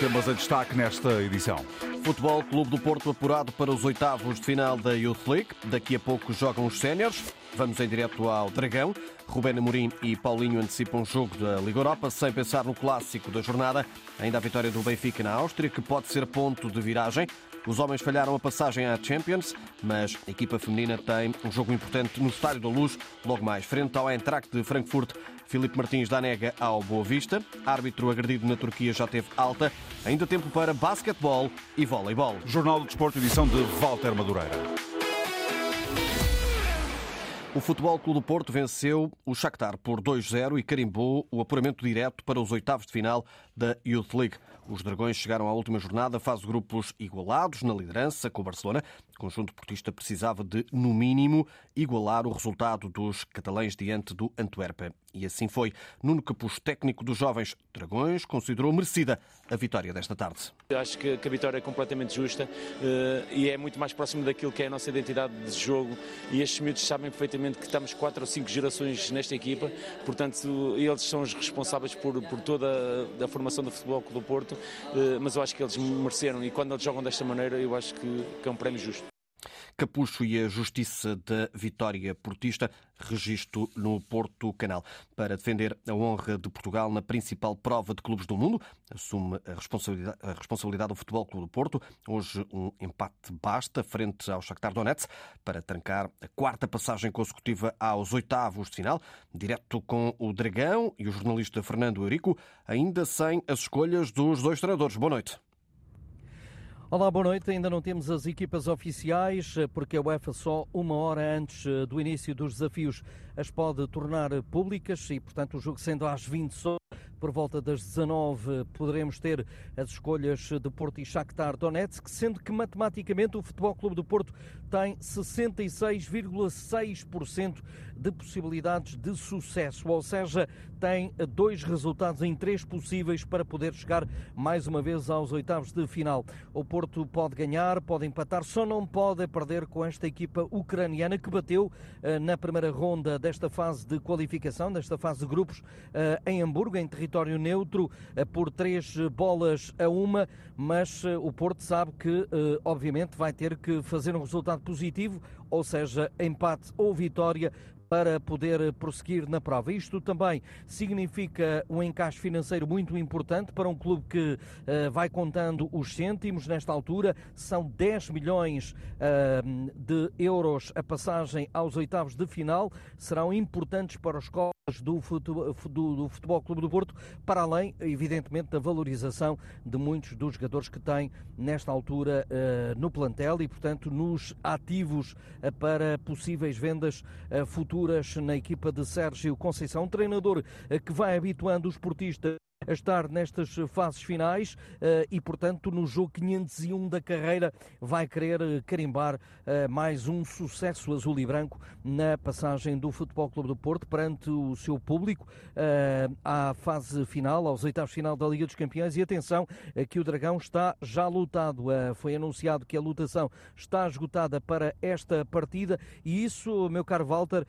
temas a destaque nesta edição. Futebol Clube do Porto apurado para os oitavos de final da Youth League. Daqui a pouco jogam os séniores. Vamos em direto ao Dragão. Rubén Amorim e Paulinho antecipam o jogo da Liga Europa sem pensar no clássico da jornada. Ainda a vitória do Benfica na Áustria, que pode ser ponto de viragem. Os homens falharam a passagem à Champions, mas a equipa feminina tem um jogo importante no Estádio da Luz, logo mais frente ao Eintracht de Frankfurt. Filipe Martins dá nega ao Boa Vista. Árbitro agredido na Turquia já teve alta. Ainda tempo para basquetebol e voleibol. Jornal do Desporto, edição de Walter Madureira. O Futebol Clube do Porto venceu o Shakhtar por 2-0 e carimbou o apuramento direto para os oitavos de final da Youth League. Os Dragões chegaram à última jornada, de grupos igualados na liderança com o Barcelona. O conjunto portista precisava de, no mínimo, igualar o resultado dos catalães diante do Antuérpia. E assim foi. Nuno Capuz, técnico dos jovens Dragões, considerou merecida a vitória desta tarde. Acho que a vitória é completamente justa eh, e é muito mais próximo daquilo que é a nossa identidade de jogo e estes miúdos sabem perfeitamente que estamos quatro ou cinco gerações nesta equipa, portanto eles são os responsáveis por, por toda a formação do futebol do Porto, eh, mas eu acho que eles mereceram e quando eles jogam desta maneira eu acho que é um prémio justo. Capucho e a Justiça da Vitória Portista, registro no Porto Canal. Para defender a honra de Portugal na principal prova de clubes do mundo, assume a responsabilidade, a responsabilidade do Futebol Clube do Porto. Hoje um empate basta frente ao Shakhtar Donetsk para trancar a quarta passagem consecutiva aos oitavos de final, direto com o Dragão e o jornalista Fernando Eurico, ainda sem as escolhas dos dois treinadores. Boa noite. Olá, boa noite. Ainda não temos as equipas oficiais, porque a UEFA só uma hora antes eh, do início dos desafios as pode tornar públicas e, portanto, o jogo sendo às 20 horas, por volta das 19 poderemos ter as escolhas de Porto e Shakhtar Donetsk, sendo que matematicamente o Futebol Clube do Porto tem 66,6% de possibilidades de sucesso, ou seja, tem dois resultados em três possíveis para poder chegar mais uma vez aos oitavos de final. O Porto pode ganhar, pode empatar, só não pode perder com esta equipa ucraniana que bateu eh, na primeira ronda desta fase de qualificação, desta fase de grupos, eh, em Hamburgo, em território neutro, eh, por três bolas a uma, mas o Porto sabe que, obviamente, vai ter que fazer um resultado positivo, ou seja, empate ou vitória para poder prosseguir na prova. Isto também significa um encaixe financeiro muito importante para um clube que uh, vai contando os cêntimos nesta altura. São 10 milhões uh, de euros a passagem aos oitavos de final. Serão importantes para os colos do futebol, do Futebol Clube do Porto, para além, evidentemente, da valorização de muitos dos jogadores que têm nesta altura uh, no plantel e, portanto, nos ativos para possíveis vendas futuras na equipa de Sérgio Conceição, um treinador eh, que vai habituando os portistas a estar nestas fases finais eh, e, portanto, no jogo 501 da carreira vai querer eh, carimbar mais um sucesso azul e branco na passagem do Futebol Clube do Porto perante o seu público à fase final, aos oitavos final da Liga dos Campeões. E atenção, que o Dragão está já lutado. Foi anunciado que a lutação está esgotada para esta partida e isso, meu caro Walter,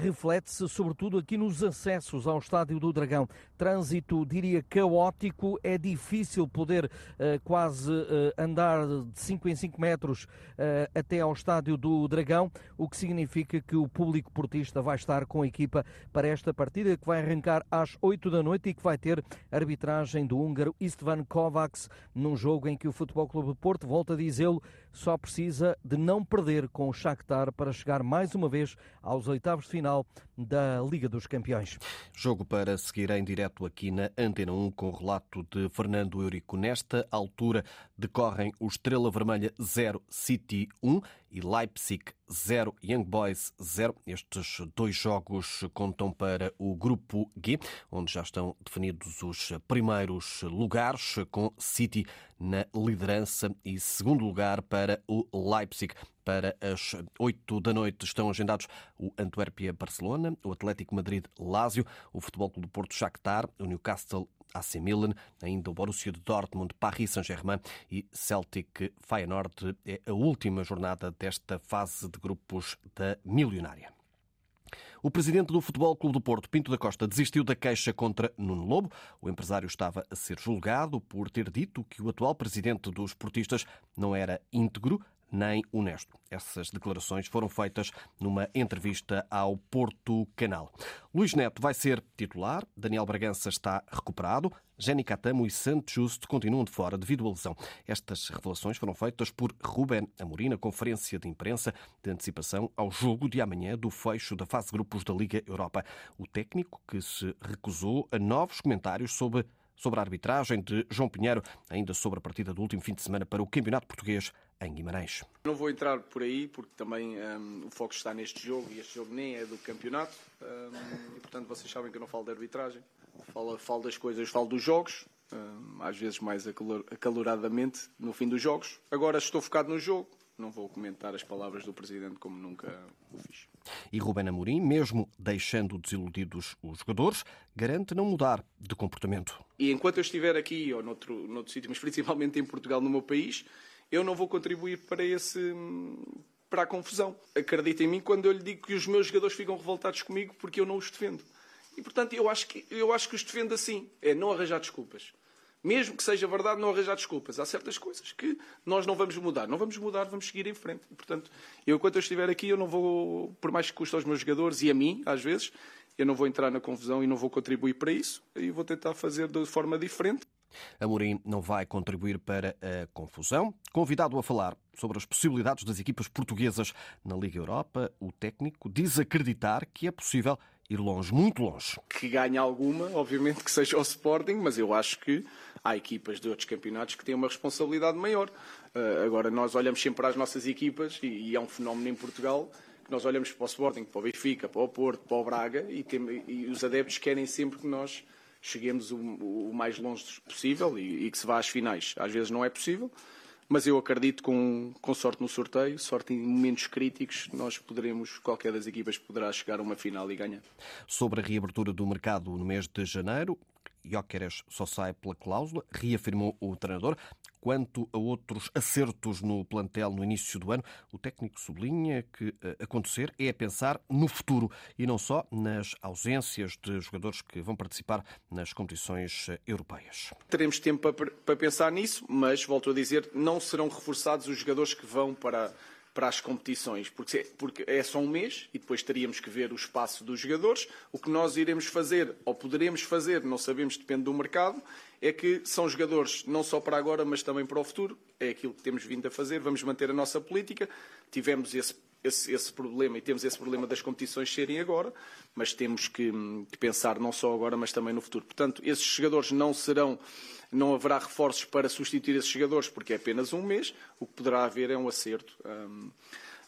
reflete-se sobretudo aqui nos acessos ao Estádio do Dragão. Trânsito, diria, caótico, é difícil poder uh, quase uh, andar de 5 em 5 metros uh, até ao Estádio do Dragão, o que significa que o público portista vai estar com a equipa para esta partida que vai arrancar às 8 da noite e que vai ter arbitragem do húngaro Istvan Kovacs num jogo em que o Futebol Clube de Porto, volta a dizê-lo, só precisa de não perder com o Shakhtar para chegar mais uma vez aos oitavos de final da Liga dos Campeões. Jogo para seguir em direto aqui na Antena 1 com o relato de Fernando Eurico. Nesta altura decorrem o Estrela Vermelha 0 City 1 e Leipzig 0 Young Boys 0. Estes dois jogos contam para o grupo G, onde já estão definidos os primeiros lugares, com City na liderança e segundo lugar para o Leipzig. Para as 8 da noite estão agendados o Antuérpia-Barcelona, o Atlético Madrid-Lásio, o Futebol Clube do Porto Shakhtar, o Newcastle AC Milan, ainda o Borussia de Dortmund, Paris Saint-Germain e Celtic Feyenoord. É a última jornada desta fase de grupos da milionária. O presidente do Futebol Clube do Porto, Pinto da Costa, desistiu da queixa contra Nuno Lobo. O empresário estava a ser julgado por ter dito que o atual presidente dos portistas não era íntegro nem honesto. Essas declarações foram feitas numa entrevista ao Porto Canal. Luís Neto vai ser titular, Daniel Bragança está recuperado, Jenny Catamo e Santos Justo continuam de fora devido à lesão. Estas revelações foram feitas por Ruben Amorim na conferência de imprensa de antecipação ao jogo de amanhã do fecho da fase grupos da Liga Europa. O técnico que se recusou a novos comentários sobre sobre a arbitragem de João Pinheiro, ainda sobre a partida do último fim de semana para o Campeonato Português em Guimarães. Não vou entrar por aí, porque também um, o foco está neste jogo e este jogo nem é do campeonato. Um, e, portanto, vocês sabem que eu não falo de arbitragem. Falo, falo das coisas, falo dos jogos, um, às vezes mais acaloradamente no fim dos jogos. Agora estou focado no jogo, não vou comentar as palavras do Presidente como nunca o fiz. E Ruben Amorim, mesmo deixando desiludidos os jogadores, garante não mudar de comportamento. E enquanto eu estiver aqui ou noutro, noutro sítio, mas principalmente em Portugal, no meu país, eu não vou contribuir para esse para a confusão. Acredita em mim quando eu lhe digo que os meus jogadores ficam revoltados comigo porque eu não os defendo. E portanto eu acho que eu acho que os defendo assim, é não arranjar desculpas. Mesmo que seja verdade, não arranjar desculpas. Há certas coisas que nós não vamos mudar. Não vamos mudar, vamos seguir em frente. E, portanto, eu, enquanto eu estiver aqui, eu não vou, por mais que custe aos meus jogadores e a mim, às vezes, eu não vou entrar na confusão e não vou contribuir para isso. E vou tentar fazer de forma diferente. Amorim não vai contribuir para a confusão. Convidado a falar sobre as possibilidades das equipas portuguesas na Liga Europa, o técnico diz acreditar que é possível ir longe, muito longe. Que ganhe alguma, obviamente que seja o Sporting, mas eu acho que há equipas de outros campeonatos que têm uma responsabilidade maior. Uh, agora, nós olhamos sempre para as nossas equipas e, e é um fenómeno em Portugal nós olhamos para o Sporting, para o Benfica, para o Porto, para o Braga e, tem, e os adeptos querem sempre que nós cheguemos o, o mais longe possível e, e, que se vá às finais. Às vezes não é possível, mas eu acredito com, com sorte no sorteio, sorte em momentos críticos, nós poderemos, qualquer das equipas poderá chegar a uma final e ganhar. Sobre a reabertura do mercado no mês de janeiro, Jóqueres só sai pela cláusula, reafirmou o treinador. Quanto a outros acertos no plantel no início do ano, o técnico sublinha que eh, acontecer é pensar no futuro e não só nas ausências de jogadores que vão participar nas competições eh, europeias. Teremos tempo para pensar nisso, mas volto a dizer, não serão reforçados os jogadores que vão para para as competições, porque, porque é só um mês e depois teríamos que ver o espaço dos jogadores. O que nós iremos fazer, ou poderemos fazer, não sabemos, depende do mercado, é que são jogadores não só para agora, mas também para o futuro. É aquilo que temos vindo a fazer. Vamos manter a nossa política. Tivemos esse, esse, esse problema e temos esse problema das competições serem agora, mas temos que, que pensar não só agora, mas também no futuro. Portanto, esses jogadores não serão não haverá reforços para substituir esses jogadores, porque é apenas um mês. O que poderá haver é um acerto, um,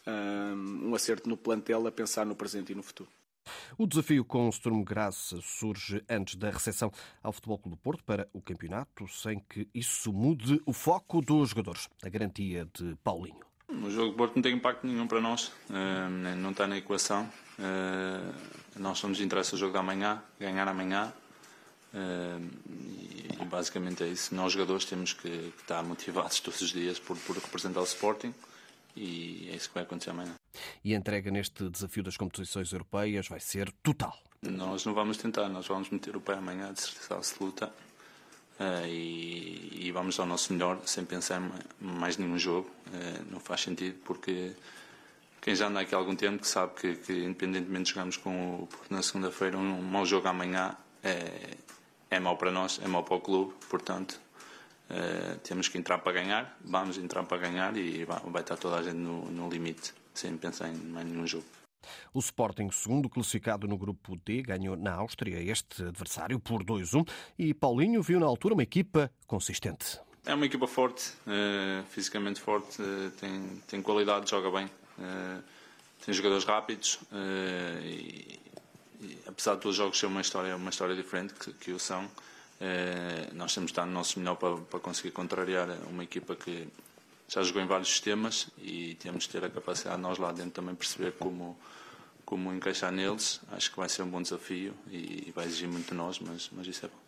um, um acerto no plantel a pensar no presente e no futuro. O desafio com o Sturm Graz surge antes da recepção ao Futebol Clube do Porto para o campeonato, sem que isso mude o foco dos jogadores. A garantia de Paulinho. O jogo do Porto não tem impacto nenhum para nós, eh, não está na equação. Eh, nós só nos interessa o jogo da amanhã, ganhar amanhã e basicamente é isso. Nós, jogadores, temos que, que estar motivados todos os dias por, por representar o Sporting e é isso que vai acontecer amanhã. E a entrega neste desafio das competições europeias vai ser total? Nós não vamos tentar, nós vamos meter o pé amanhã de certeza absoluta uh, e, e, vamos ao nosso melhor sem pensar mais nenhum jogo. Uh, não faz sentido porque quem já anda aqui há algum tempo que sabe que, que independentemente de jogarmos com o Porto na segunda-feira, um mau jogo amanhã é, é mau para nós, é mau para o clube, portanto uh, temos que entrar para ganhar, vamos entrar para ganhar e vai, vai estar toda a gente no, no limite, sem pensar em mais nenhum jogo. O Sporting, segundo classificado no grupo D, ganhou na Áustria este adversário por 2-1 e Paulinho viu na altura uma equipa consistente. É uma equipa forte, uh, fisicamente forte, uh, tem, tem qualidade, joga bem, uh, tem jogadores rápidos e, e, apesar de todos os jogos ser uma história, uma história diferente, que, que o são, eh, nós temos de estar no nosso melhor para, para conseguir contrariar uma equipa que já jogou em vários sistemas e temos de ter a capacidade nós lá dentro também perceber como como encaixar neles. Acho que vai ser um bom desafio e vai exigir muito de nós, mas, mas isso é bom.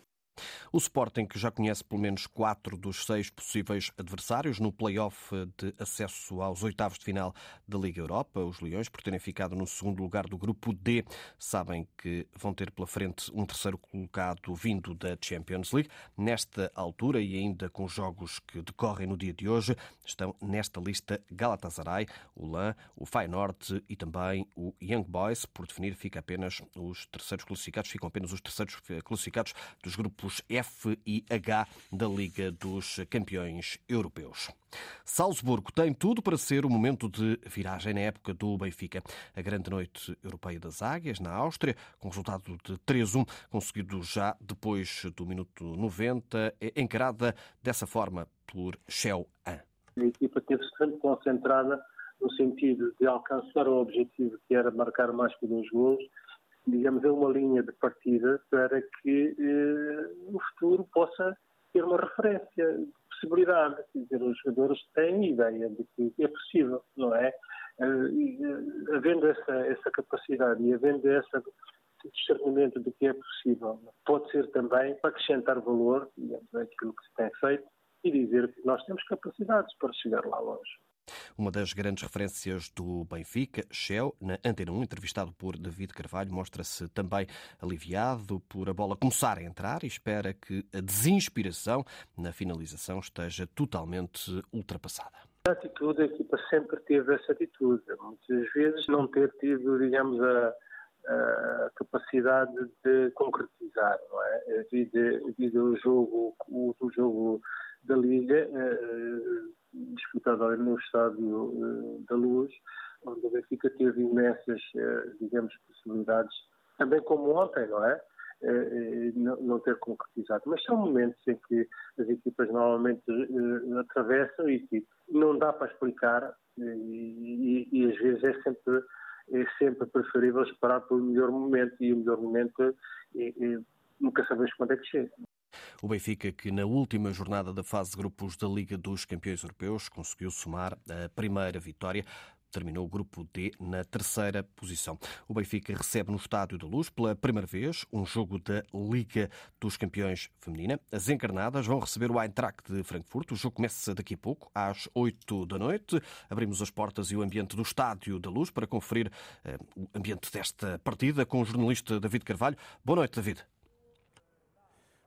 O Sporting, que já conhece pelo menos quatro dos seis possíveis adversários no play-off de acesso aos oitavos de final da Liga Europa, os Leões, por terem ficado no segundo lugar do grupo D, sabem que vão ter pela frente um terceiro colocado vindo da Champions League. Nesta altura e ainda com jogos que decorrem no dia de hoje, estão nesta lista Galatasaray, o LAN, o Feyenoord e também o Young Boys. Por definir, fica apenas os terceiros classificados, ficam apenas os terceiros classificados dos grupos F e H da Liga dos Campeões Europeus. Salzburgo tem tudo para ser o momento de viragem na época do Benfica. A grande noite europeia das Águias, na Áustria, com resultado de 3-1, conseguido já depois do minuto 90, é encarada dessa forma por Shell. A equipa teve sempre concentrada no sentido de alcançar o objetivo que era marcar mais que dois gols, digamos, é uma linha de partida para que eh, no futuro possa ter uma referência de possibilidade. Quer dizer, os jogadores têm ideia de que é possível, não é? Eh, e, eh, havendo essa, essa capacidade e havendo esse discernimento de que é possível, pode ser também para acrescentar valor, digamos, àquilo que se tem feito e dizer que nós temos capacidades para chegar lá longe. Uma das grandes referências do Benfica, Shell, na Antena 1, entrevistado por David Carvalho, mostra-se também aliviado por a bola começar a entrar e espera que a desinspiração na finalização esteja totalmente ultrapassada. A atitude, a equipa sempre teve essa atitude. Muitas vezes não ter tido, digamos, a, a capacidade de concretizar, não é? Devido, ao jogo, o jogo da Liga, eh, disputado ali no Estádio eh, da Luz, onde o Benfica teve imensas, eh, digamos, possibilidades, também como ontem, não é? não ter concretizado. Mas são momentos em que as equipas normalmente atravessam e que não dá para explicar e, e, e às vezes é sempre, é sempre preferível esperar pelo melhor momento e o melhor momento e, e nunca sabemos quando é que chega. O Benfica, que na última jornada da fase de grupos da Liga dos Campeões Europeus conseguiu somar a primeira vitória terminou o grupo D na terceira posição. O Benfica recebe no Estádio da Luz pela primeira vez um jogo da Liga dos Campeões Feminina. As encarnadas vão receber o Eintracht de Frankfurt. O jogo começa daqui a pouco, às 8 da noite. Abrimos as portas e o ambiente do Estádio da Luz para conferir eh, o ambiente desta partida com o jornalista David Carvalho. Boa noite, David.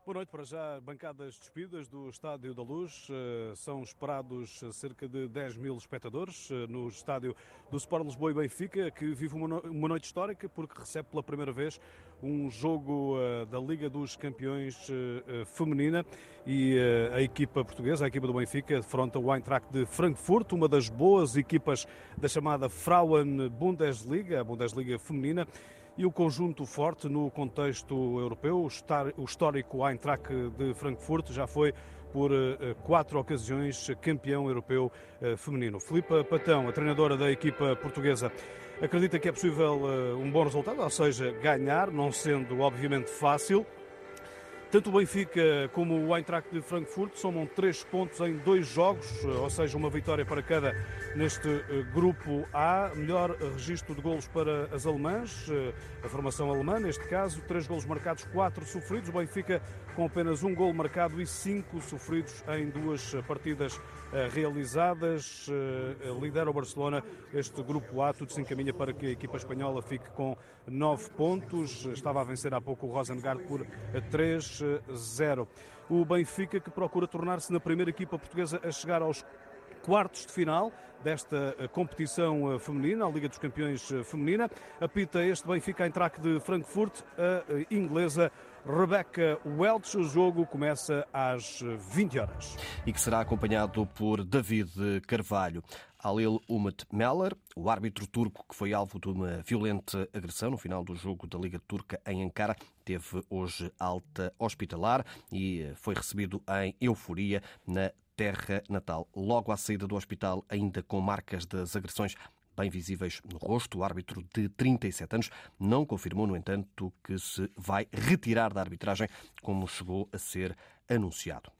Boa noite para já. Bancadas despidas do Estádio da Luz. Eh, são esperados cerca de 10 mil espectadores eh, no estádio do Sport Lisboa e Benfica, que vive uma noite histórica porque recebe pela primeira vez um jogo eh, da Liga dos Campeões feminina e a equipa portuguesa, a equipa do Benfica, defronta o Eintracht de Frankfurt, uma das boas equipas da chamada Frauen Bundesliga, a Bundesliga feminina e o conjunto forte no contexto europeu. O histórico Eintracht de Frankfurt já foi por eh, quatro ocasiões campeão europeu eh, feminino. Filipa Patão, a treinadora da equipa portuguesa, acredita que é possível eh, um bom resultado, ou seja, ganhar, não sendo obviamente fácil, tanto o Benfica como o Eintracht de Frankfurt somam três pontos em dois jogos, ou seja, uma vitória para cada neste eh, grupo A. Melhor registro de golos para as alemãs, eh, a formação alemã, neste caso, três golos marcados, quatro sofridos. O Benfica com apenas um gol marcado e cinco sofridos em duas partidas eh, realizadas. Lidera o Barcelona este grupo A, tudo se encaminha para que a equipa espanhola fique com nove pontos. Estava a vencer há pouco o Rosengard por 3 0. O Benfica que procura tornar-se na primeira equipa portuguesa a chegar aos quartos de final desta eh, competição eh, feminina, a Liga dos Campeões eh, feminina. Apita este Benfica em traque de Frankfurt, a inglesa Rebecca Welch. O jogo começa às 20 horas. E que será acompanhado por David Carvalho. Alil Umut Meller, o árbitro turco que foi alvo de uma violenta agressão no final do jogo da Liga Turca em Ankara, teve hoje alta hospitalar e foi recebido em euforia na terra natal. Logo à saída do hospital, ainda com marcas das agressões bem visíveis no rosto. O árbitro de 37 anos não confirmou, no entanto, que se vai retirar da arbitragem, como chegou a ser anunciado.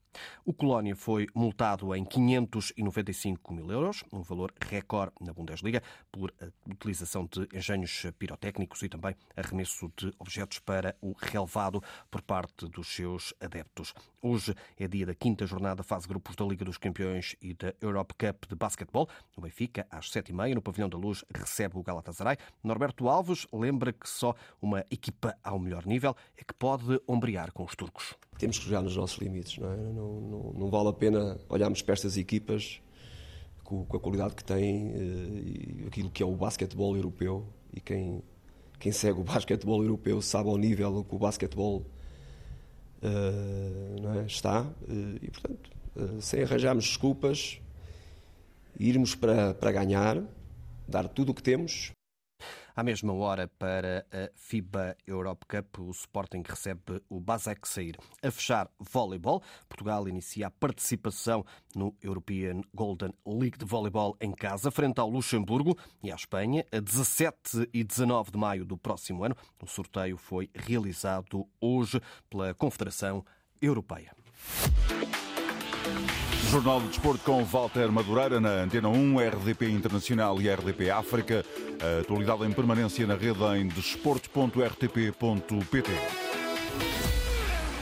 O Colónia foi multado em 595 mil euros, um valor recorde na Bundesliga, por utilização de engenhos pirotécnicos e também arremesso de objetos para o relevado por parte dos seus adeptos. Hoje é dia da quinta jornada fase grupos da Liga dos Campeões e da Europe Cup de basquetebol. O Benfica, às sete e meia, no Pavilhão da Luz, recebe o Galatasaray. Norberto Alves lembra que só uma equipa ao melhor nível é que pode ombrear com os turcos. Temos que jogar nos nossos limites, não é? Não, não, não vale a pena olharmos para estas equipas com, com a qualidade que têm eh, e aquilo que é o basquetebol europeu e quem, quem segue o basquetebol europeu sabe ao nível que o basquetebol uh, é? está uh, e, portanto, uh, sem arranjarmos desculpas, irmos para, para ganhar, dar tudo o que temos. À mesma hora, para a FIBA Europe Cup, o Sporting recebe o Basek Sair. A fechar voleibol, Portugal inicia a participação no European Golden League de Voleibol em casa, frente ao Luxemburgo e à Espanha, a 17 e 19 de maio do próximo ano. O sorteio foi realizado hoje pela Confederação Europeia. Jornal de Desporto com Walter Madureira na Antena 1, RDP Internacional e RDP África. A atualidade em permanência na rede em desporto.rtp.pt.